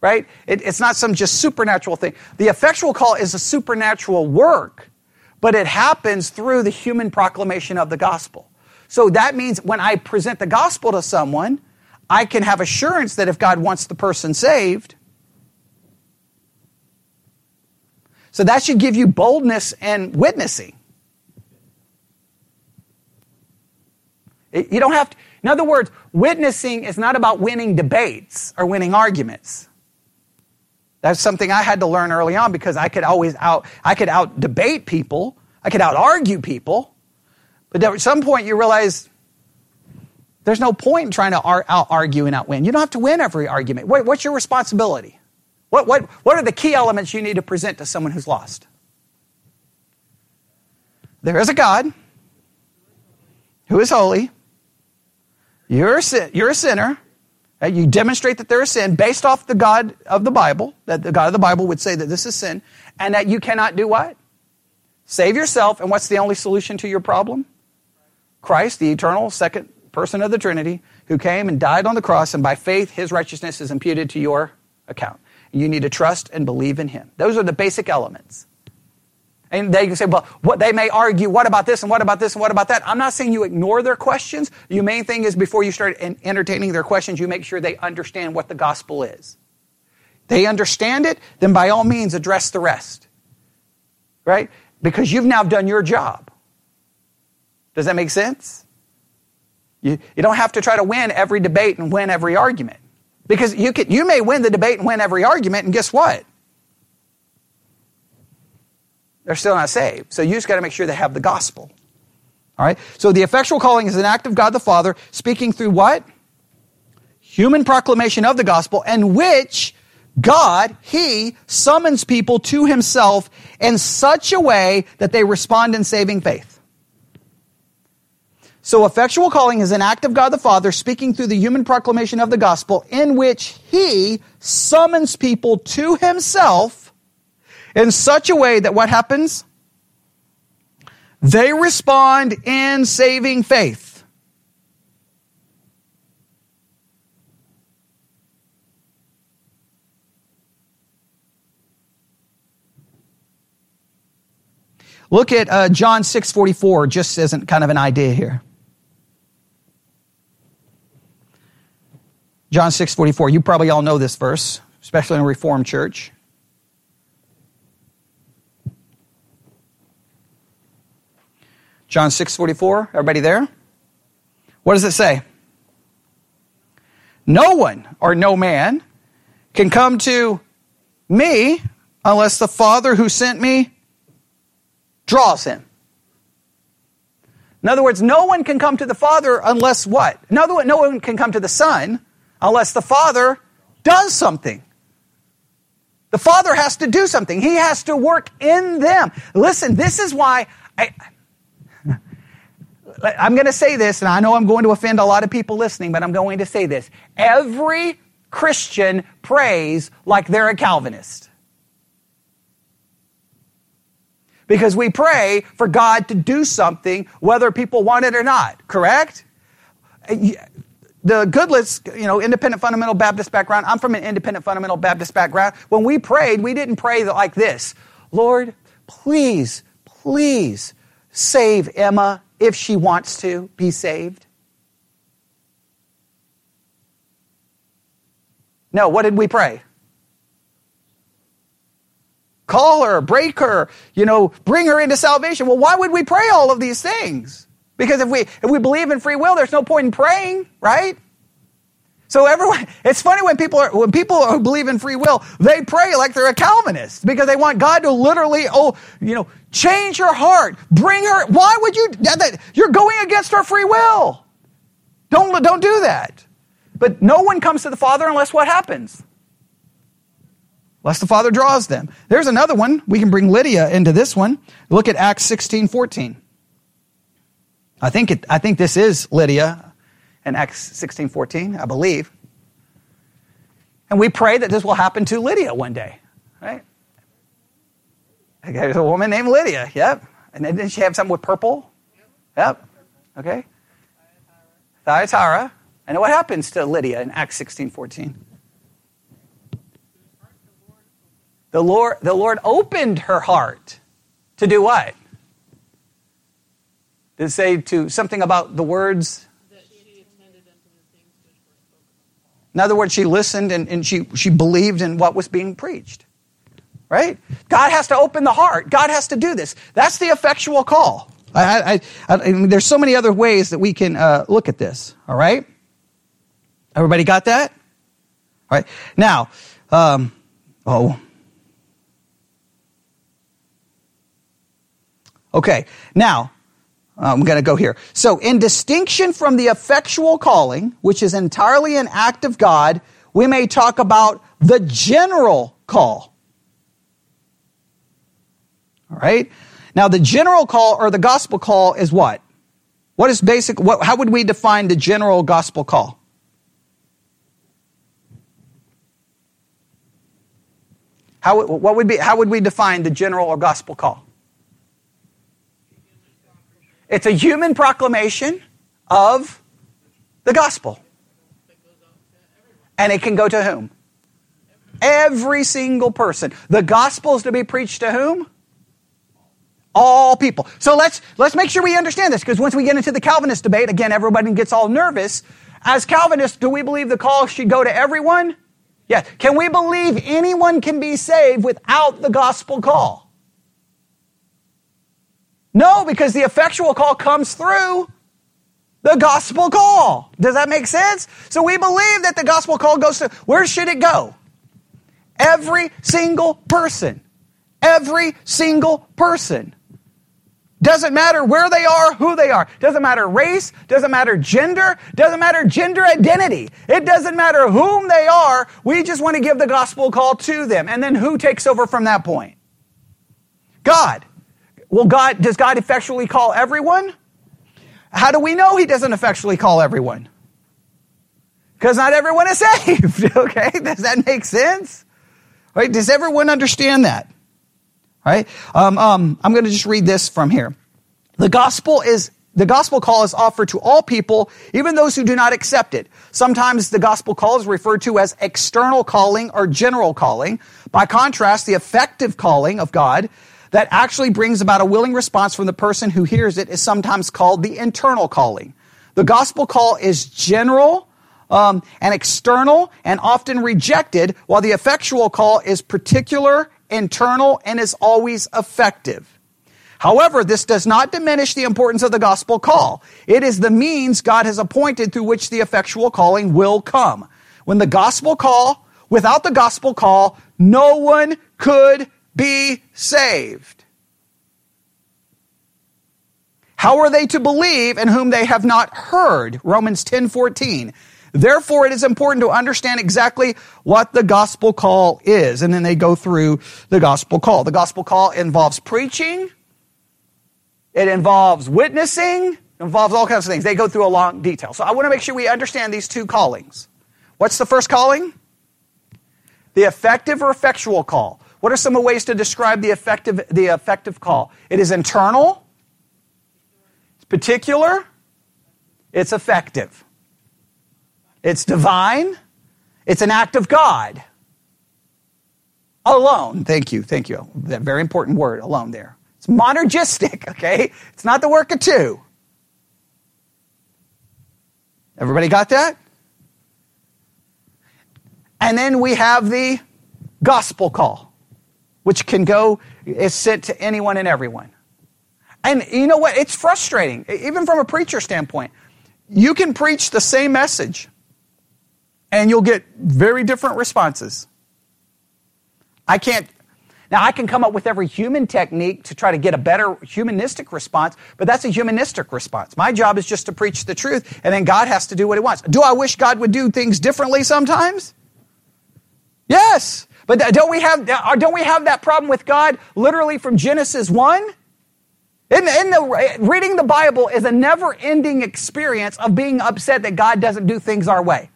[SPEAKER 1] right? It, it's not some just supernatural thing. The effectual call is a supernatural work, but it happens through the human proclamation of the gospel. So that means when I present the gospel to someone, I can have assurance that if God wants the person saved, So that should give you boldness and witnessing. You don't have to, in other words, witnessing is not about winning debates or winning arguments. That's something I had to learn early on because I could always out, I could out debate people, I could out argue people, but at some point you realize there's no point in trying to out argue and out win. You don't have to win every argument. What's your responsibility? What, what, what are the key elements you need to present to someone who's lost? There is a God who is holy. You're a, sin, you're a sinner. You demonstrate that there is sin based off the God of the Bible, that the God of the Bible would say that this is sin, and that you cannot do what? Save yourself, and what's the only solution to your problem? Christ, the eternal second person of the Trinity, who came and died on the cross, and by faith his righteousness is imputed to your account. You need to trust and believe in Him. Those are the basic elements. And they can say, well, what they may argue, what about this and what about this and what about that? I'm not saying you ignore their questions. Your main thing is before you start entertaining their questions, you make sure they understand what the gospel is. They understand it, then by all means address the rest. Right? Because you've now done your job. Does that make sense? You, you don't have to try to win every debate and win every argument. Because you, can, you may win the debate and win every argument, and guess what? They're still not saved. So you just got to make sure they have the gospel. All right? So the effectual calling is an act of God the Father speaking through what? Human proclamation of the gospel, and which God, He summons people to Himself in such a way that they respond in saving faith. So effectual calling is an act of God the Father speaking through the human proclamation of the gospel in which he summons people to himself in such a way that what happens? They respond in saving faith. Look at uh, John 6:44 just as an, kind of an idea here. John 6 44. You probably all know this verse, especially in a Reformed church. John 6 44. Everybody there? What does it say? No one or no man can come to me unless the Father who sent me draws him. In other words, no one can come to the Father unless what? No one can come to the Son unless the Father does something. The Father has to do something. He has to work in them. Listen, this is why I, I'm going to say this, and I know I'm going to offend a lot of people listening, but I'm going to say this. Every Christian prays like they're a Calvinist. Because we pray for God to do something whether people want it or not, correct? The Goodletts, you know, independent fundamental Baptist background. I'm from an independent fundamental Baptist background. When we prayed, we didn't pray like this Lord, please, please save Emma if she wants to be saved. No, what did we pray? Call her, break her, you know, bring her into salvation. Well, why would we pray all of these things? Because if we if we believe in free will, there's no point in praying, right? So everyone, it's funny when people are when people who believe in free will, they pray like they're a Calvinist because they want God to literally, oh, you know, change her heart, bring her. Why would you? You're going against our free will. Don't don't do that. But no one comes to the Father unless what happens? Unless the Father draws them. There's another one. We can bring Lydia into this one. Look at Acts 16, 14. I think, it, I think this is Lydia in Acts 16, 14, I believe. And we pray that this will happen to Lydia one day, right? There's a woman named Lydia, yep. And then did she have something with purple? Yep. Okay. Thyatira. And what happens to Lydia in Acts 16, 14? The Lord, the Lord opened her heart to do what? Did it say to something about the words?
[SPEAKER 3] That she attended unto the things which were spoken of Paul.
[SPEAKER 1] In other words, she listened and, and she, she believed in what was being preached. Right? God has to open the heart. God has to do this. That's the effectual call. I, I, I, I mean, there's so many other ways that we can uh, look at this. All right? Everybody got that? All right. Now, um, oh. Okay. Now, Uh, I'm going to go here. So, in distinction from the effectual calling, which is entirely an act of God, we may talk about the general call. All right? Now, the general call or the gospel call is what? What is basic? What, how would we define the general gospel call? How, what would be, how would we define the general or gospel call? It's a human proclamation of the gospel. And it can go to whom? Every single person. The gospel is to be preached to whom? All people. So let's let's make sure we understand this because once we get into the Calvinist debate, again, everybody gets all nervous. As Calvinists, do we believe the call should go to everyone? Yeah. Can we believe anyone can be saved without the gospel call? No, because the effectual call comes through the gospel call. Does that make sense? So we believe that the gospel call goes to where should it go? Every single person. Every single person. Doesn't matter where they are, who they are. Doesn't matter race, doesn't matter gender, doesn't matter gender identity. It doesn't matter whom they are. We just want to give the gospel call to them. And then who takes over from that point? God. Well, God, does God effectually call everyone? How do we know he doesn't effectually call everyone? Because not everyone is saved. Okay? Does that make sense? Right? Does everyone understand that? Right? Um, um, I'm going to just read this from here. The gospel is the gospel call is offered to all people, even those who do not accept it. Sometimes the gospel call is referred to as external calling or general calling. By contrast, the effective calling of God that actually brings about a willing response from the person who hears it is sometimes called the internal calling. The gospel call is general um, and external and often rejected, while the effectual call is particular, internal, and is always effective. However, this does not diminish the importance of the gospel call. It is the means God has appointed through which the effectual calling will come. When the gospel call, without the gospel call, no one could be saved. How are they to believe in whom they have not heard? Romans 10 14. Therefore, it is important to understand exactly what the gospel call is. And then they go through the gospel call. The gospel call involves preaching, it involves witnessing, it involves all kinds of things. They go through a long detail. So I want to make sure we understand these two callings. What's the first calling? The effective or effectual call. What are some ways to describe the effective, the effective call? It is internal, it's particular, it's effective. It's divine, it's an act of God. Alone. Thank you, thank you. That very important word, alone there. It's monergistic, okay? It's not the work of two. Everybody got that? And then we have the gospel call, which can go, is sent to anyone and everyone. And you know what? It's frustrating, even from a preacher standpoint. You can preach the same message, and you'll get very different responses. I can't, now I can come up with every human technique to try to get a better humanistic response, but that's a humanistic response. My job is just to preach the truth, and then God has to do what He wants. Do I wish God would do things differently sometimes? Yes. But don't we have uh, don't we have that problem with God literally from Genesis one? In, in the, reading the Bible is a never-ending experience of being upset that God doesn't do things our way.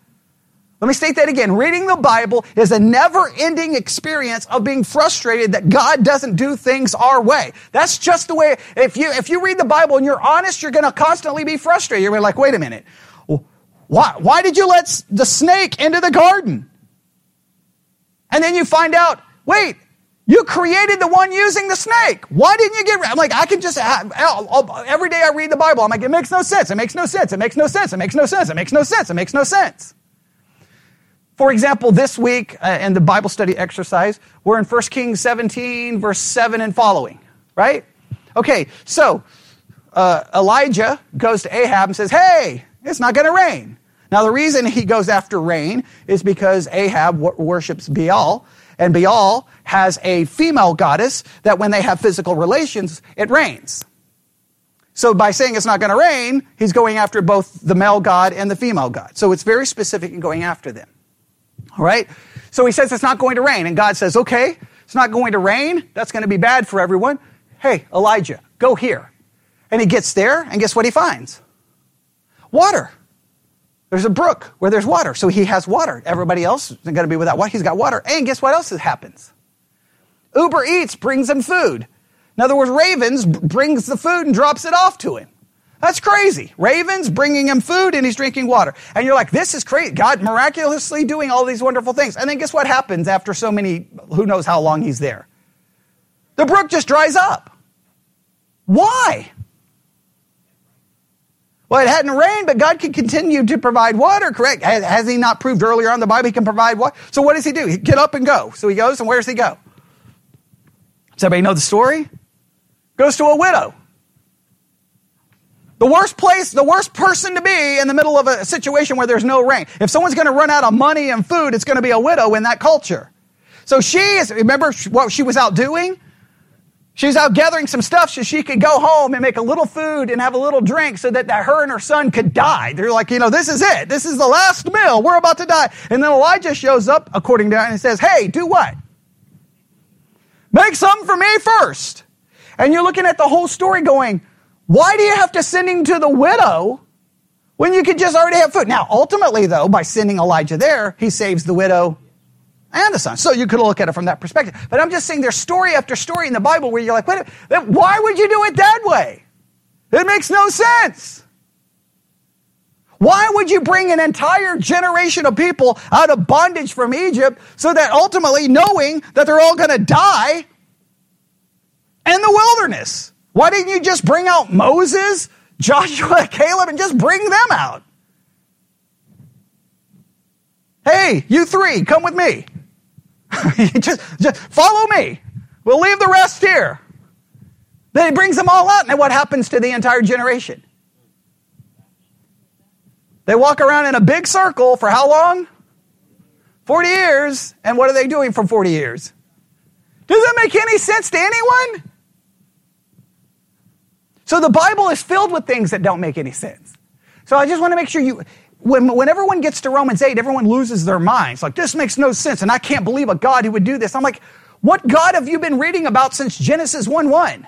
[SPEAKER 1] Let me state that again. Reading the Bible is a never-ending experience of being frustrated that God doesn't do things our way. That's just the way. If you if you read the Bible and you're honest, you're going to constantly be frustrated. You're like, wait a minute, why why did you let the snake into the garden? And then you find out, wait, you created the one using the snake. Why didn't you get? I'm like, I can just every day I read the Bible. I'm like, it makes no sense. It makes no sense. It makes no sense. It makes no sense. It makes no sense. It makes no sense. For example, this week uh, in the Bible study exercise, we're in 1 Kings 17, verse 7 and following, right? Okay, so uh, Elijah goes to Ahab and says, Hey, it's not going to rain. Now, the reason he goes after rain is because Ahab worships Baal, and Baal has a female goddess that when they have physical relations, it rains. So by saying it's not going to rain, he's going after both the male god and the female god. So it's very specific in going after them. All right? So he says it's not going to rain. And God says, okay, it's not going to rain. That's going to be bad for everyone. Hey, Elijah, go here. And he gets there, and guess what he finds? Water. There's a brook where there's water. So he has water. Everybody else is going to be without water. He's got water. And guess what else happens? Uber Eats brings him food. In other words, Ravens brings the food and drops it off to him. That's crazy. Ravens bringing him food and he's drinking water. And you're like, this is crazy. God miraculously doing all these wonderful things. And then guess what happens after so many, who knows how long he's there? The brook just dries up. Why? Well, it hadn't rained, but God can continue to provide water, correct? Has he not proved earlier on the Bible he can provide water? So what does he do? He get up and go. So he goes, and where does he go? Does everybody know the story? Goes to a widow. The worst place, the worst person to be in the middle of a situation where there's no rain. If someone's going to run out of money and food, it's going to be a widow in that culture. So she is, remember what she was out doing? She's out gathering some stuff so she could go home and make a little food and have a little drink so that, that her and her son could die. They're like, you know, this is it. This is the last meal. We're about to die. And then Elijah shows up, according to that, and says, hey, do what? Make something for me first. And you're looking at the whole story going, why do you have to send him to the widow when you could just already have food? Now, ultimately, though, by sending Elijah there, he saves the widow and the son. So you could look at it from that perspective. But I'm just saying there's story after story in the Bible where you're like, wait, why would you do it that way? It makes no sense. Why would you bring an entire generation of people out of bondage from Egypt so that ultimately, knowing that they're all going to die in the wilderness? Why didn't you just bring out Moses, Joshua, Caleb, and just bring them out? Hey, you three, come with me. just, just follow me. We'll leave the rest here. Then he brings them all out, and what happens to the entire generation? They walk around in a big circle for how long? 40 years. And what are they doing for 40 years? Does that make any sense to anyone? So the Bible is filled with things that don't make any sense. So I just want to make sure you, when, when everyone gets to Romans 8, everyone loses their minds. Like, this makes no sense, and I can't believe a God who would do this. I'm like, what God have you been reading about since Genesis 1 1?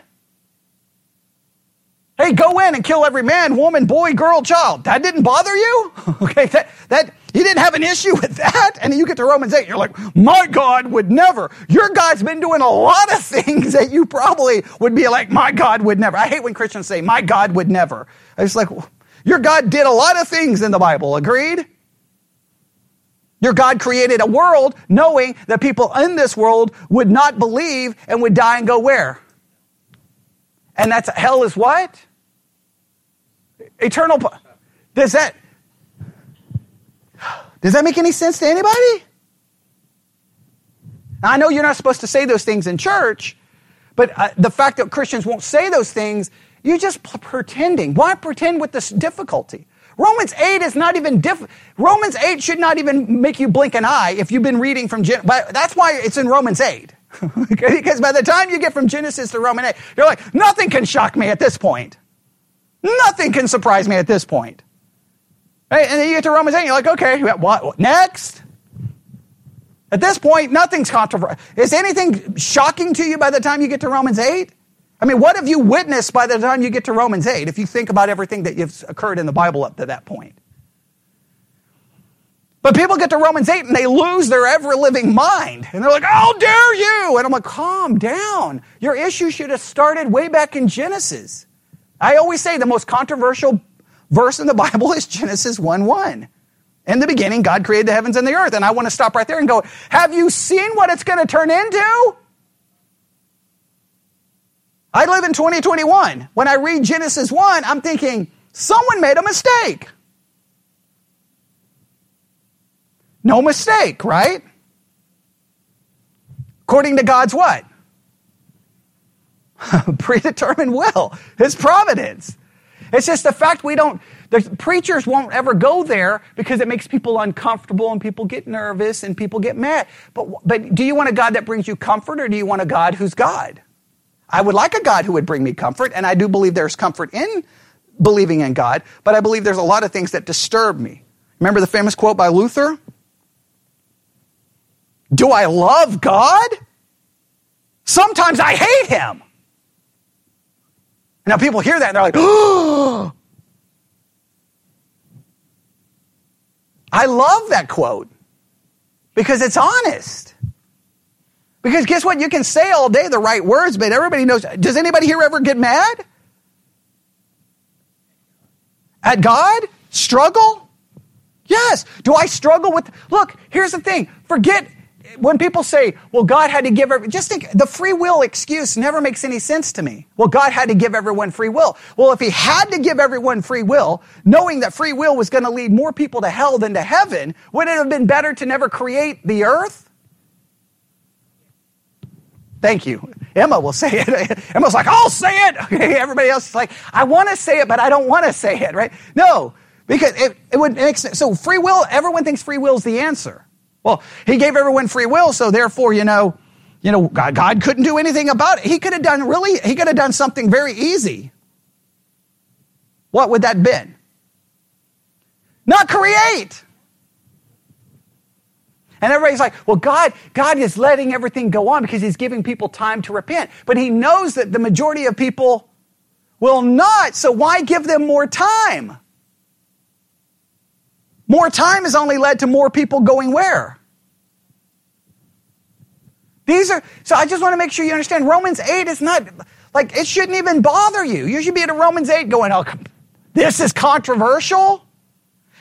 [SPEAKER 1] Hey, go in and kill every man, woman, boy, girl, child. That didn't bother you? okay, that, that, you didn't have an issue with that? And you get to Romans 8, you're like, my God would never. Your God's been doing a lot of things that you probably would be like, my God would never. I hate when Christians say, my God would never. I was like, your God did a lot of things in the Bible, agreed? Your God created a world knowing that people in this world would not believe and would die and go where? And that's hell is what? Eternal. Does that does that make any sense to anybody? I know you're not supposed to say those things in church, but uh, the fact that Christians won't say those things, you're just pretending. Why pretend with this difficulty? Romans 8 is not even diff- Romans 8 should not even make you blink an eye if you've been reading from Gen- but that's why it's in Romans 8. because by the time you get from Genesis to Romans 8, you're like, nothing can shock me at this point. Nothing can surprise me at this point. Right? And then you get to Romans 8, you're like, okay, what, what next? At this point, nothing's controversial. Is anything shocking to you by the time you get to Romans 8? I mean, what have you witnessed by the time you get to Romans 8 if you think about everything that has occurred in the Bible up to that point? But people get to Romans 8 and they lose their ever living mind. And they're like, how dare you? And I'm like, calm down. Your issue should have started way back in Genesis. I always say the most controversial verse in the Bible is Genesis 1 1. In the beginning, God created the heavens and the earth. And I want to stop right there and go, have you seen what it's going to turn into? I live in 2021. When I read Genesis 1, I'm thinking, someone made a mistake. No mistake, right? According to God's what? Predetermined will, His providence. It's just the fact we don't, the preachers won't ever go there because it makes people uncomfortable and people get nervous and people get mad. But, but do you want a God that brings you comfort or do you want a God who's God? I would like a God who would bring me comfort, and I do believe there's comfort in believing in God, but I believe there's a lot of things that disturb me. Remember the famous quote by Luther? Do I love God? Sometimes I hate him. Now people hear that and they're like, oh. I love that quote because it's honest. Because guess what? You can say all day the right words, but everybody knows. Does anybody here ever get mad? At God? Struggle? Yes. Do I struggle with. Look, here's the thing. Forget when people say, well, God had to give every, just think the free will excuse never makes any sense to me. Well, God had to give everyone free will. Well, if he had to give everyone free will, knowing that free will was going to lead more people to hell than to heaven, would it have been better to never create the earth? Thank you. Emma will say it. Emma's like, I'll say it. Okay, everybody else is like, I want to say it, but I don't want to say it, right? No, because it, it would make sense. So free will, everyone thinks free will is the answer. Well, he gave everyone free will, so therefore, you know, you know, God, God couldn't do anything about it. He could have done really, he could have done something very easy. What would that been? Not create. And everybody's like, well, God, God is letting everything go on because He's giving people time to repent. But He knows that the majority of people will not, so why give them more time? More time has only led to more people going where? These are, so I just want to make sure you understand Romans 8 is not, like, it shouldn't even bother you. You should be at a Romans 8 going, oh, this is controversial.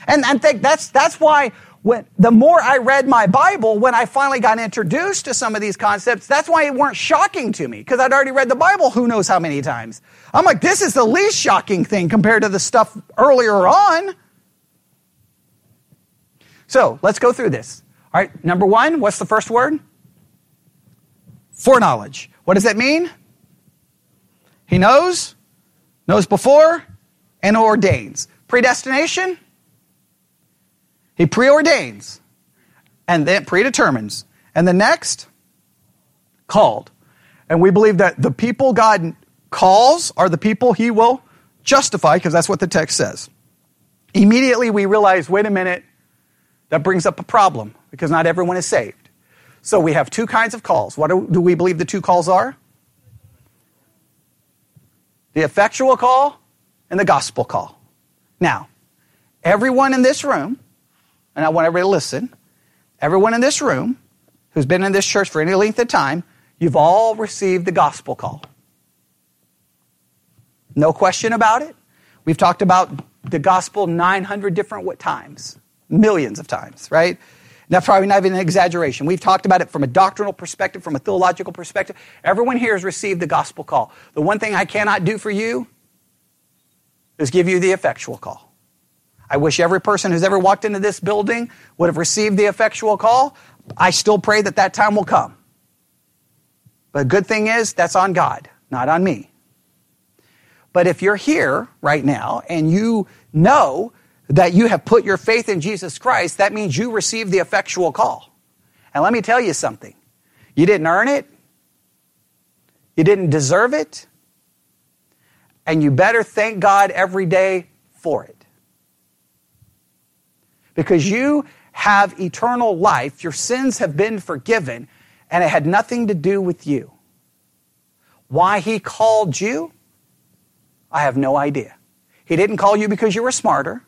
[SPEAKER 1] And I think that's, that's why when, the more I read my Bible, when I finally got introduced to some of these concepts, that's why it weren't shocking to me, because I'd already read the Bible who knows how many times. I'm like, this is the least shocking thing compared to the stuff earlier on. So let's go through this. All right, number one, what's the first word? Foreknowledge. What does that mean? He knows, knows before, and ordains. Predestination? He preordains and then predetermines. And the next, called. And we believe that the people God calls are the people he will justify, because that's what the text says. Immediately we realize wait a minute, that brings up a problem because not everyone is saved. So we have two kinds of calls. What do, we believe the two calls are? The effectual call and the gospel call. Now, everyone in this room, and I want everybody to listen, everyone in this room who's been in this church for any length of time, you've all received the gospel call. No question about it. We've talked about the gospel 900 different times millions of times, right? That's probably not even an exaggeration. We've talked about it from a doctrinal perspective, from a theological perspective. Everyone here has received the gospel call. The one thing I cannot do for you is give you the effectual call. I wish every person who's ever walked into this building would have received the effectual call. I still pray that that time will come. But the good thing is, that's on God, not on me. But if you're here right now and you know that you have put your faith in Jesus Christ, that means you received the effectual call. And let me tell you something you didn't earn it, you didn't deserve it, and you better thank God every day for it. Because you have eternal life. Your sins have been forgiven, and it had nothing to do with you. Why he called you, I have no idea. He didn't call you because you were smarter.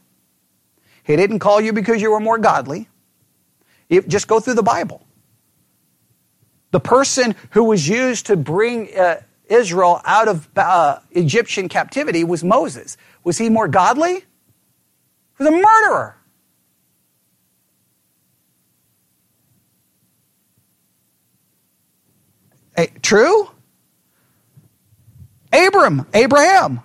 [SPEAKER 1] He didn't call you because you were more godly. You just go through the Bible. The person who was used to bring uh, Israel out of uh, Egyptian captivity was Moses. Was he more godly? He was a murderer. Hey, true? Abram, Abraham.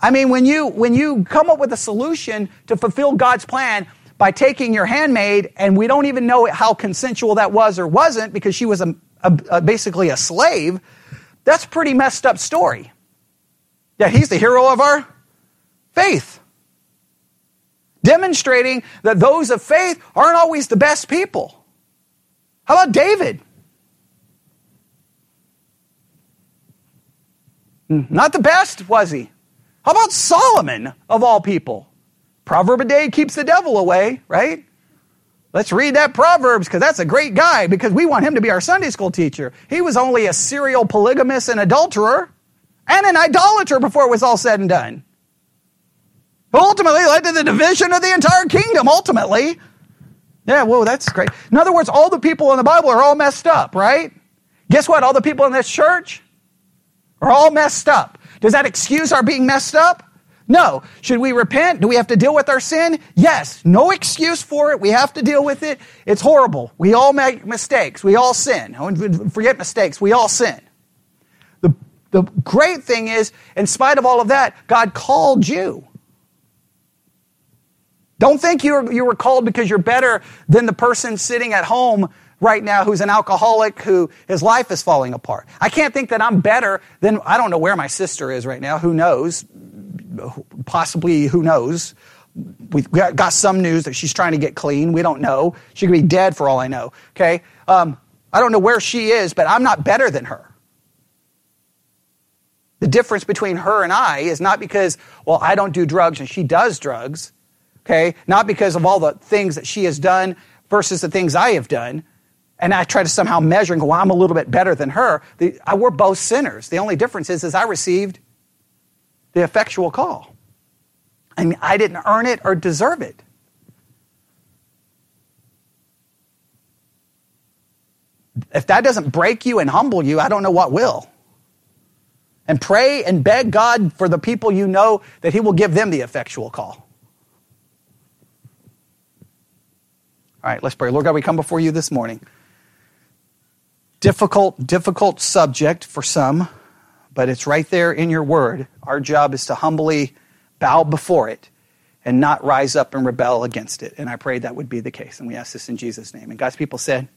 [SPEAKER 1] I mean, when you, when you come up with a solution to fulfill God's plan by taking your handmaid, and we don't even know how consensual that was or wasn't because she was a, a, a basically a slave, that's a pretty messed up story. Yeah, he's the hero of our faith. Demonstrating that those of faith aren't always the best people. How about David? Mm-hmm. Not the best, was he? How about Solomon, of all people? Proverb a day keeps the devil away, right? Let's read that Proverbs because that's a great guy because we want him to be our Sunday school teacher. He was only a serial polygamist and adulterer and an idolater before it was all said and done. But Ultimately led to the division of the entire kingdom, ultimately. Yeah, whoa, that's great. In other words, all the people in the Bible are all messed up, right? Guess what? All the people in this church are all messed up. Does that excuse our being messed up? No. Should we repent? Do we have to deal with our sin? Yes. No excuse for it. We have to deal with it. It's horrible. We all make mistakes. We all sin. Oh, forget mistakes. We all sin. The, the great thing is, in spite of all of that, God called you. Don't think you were, you were called because you're better than the person sitting at home right now who's an alcoholic who his life is falling apart. I can't think that I'm better than, I don't know where my sister is right now. Who knows? Possibly, who knows? We've got some news that she's trying to get clean. We don't know. She could be dead for all I know. Okay? Um, I don't know where she is, but I'm not better than her. The difference between her and I is not because, well, I don't do drugs and she does drugs. Okay? Not because of all the things that she has done versus the things I have done and I try to somehow measure and go, well, I'm a little bit better than her. The, I, we're both sinners. The only difference is, is I received the effectual call. Mean, I didn't earn it or deserve it. If that doesn't break you and humble you, I don't know what will. And pray and beg God for the people you know that He will give them the effectual call. All right, let's pray. Lord God, we come before you this morning difficult, difficult subject for some, but it's right there in your word. Our job is to humbly bow before it and not rise up and rebel against it. And I pray that would be the case. And we ask this in Jesus' name. And God's people said,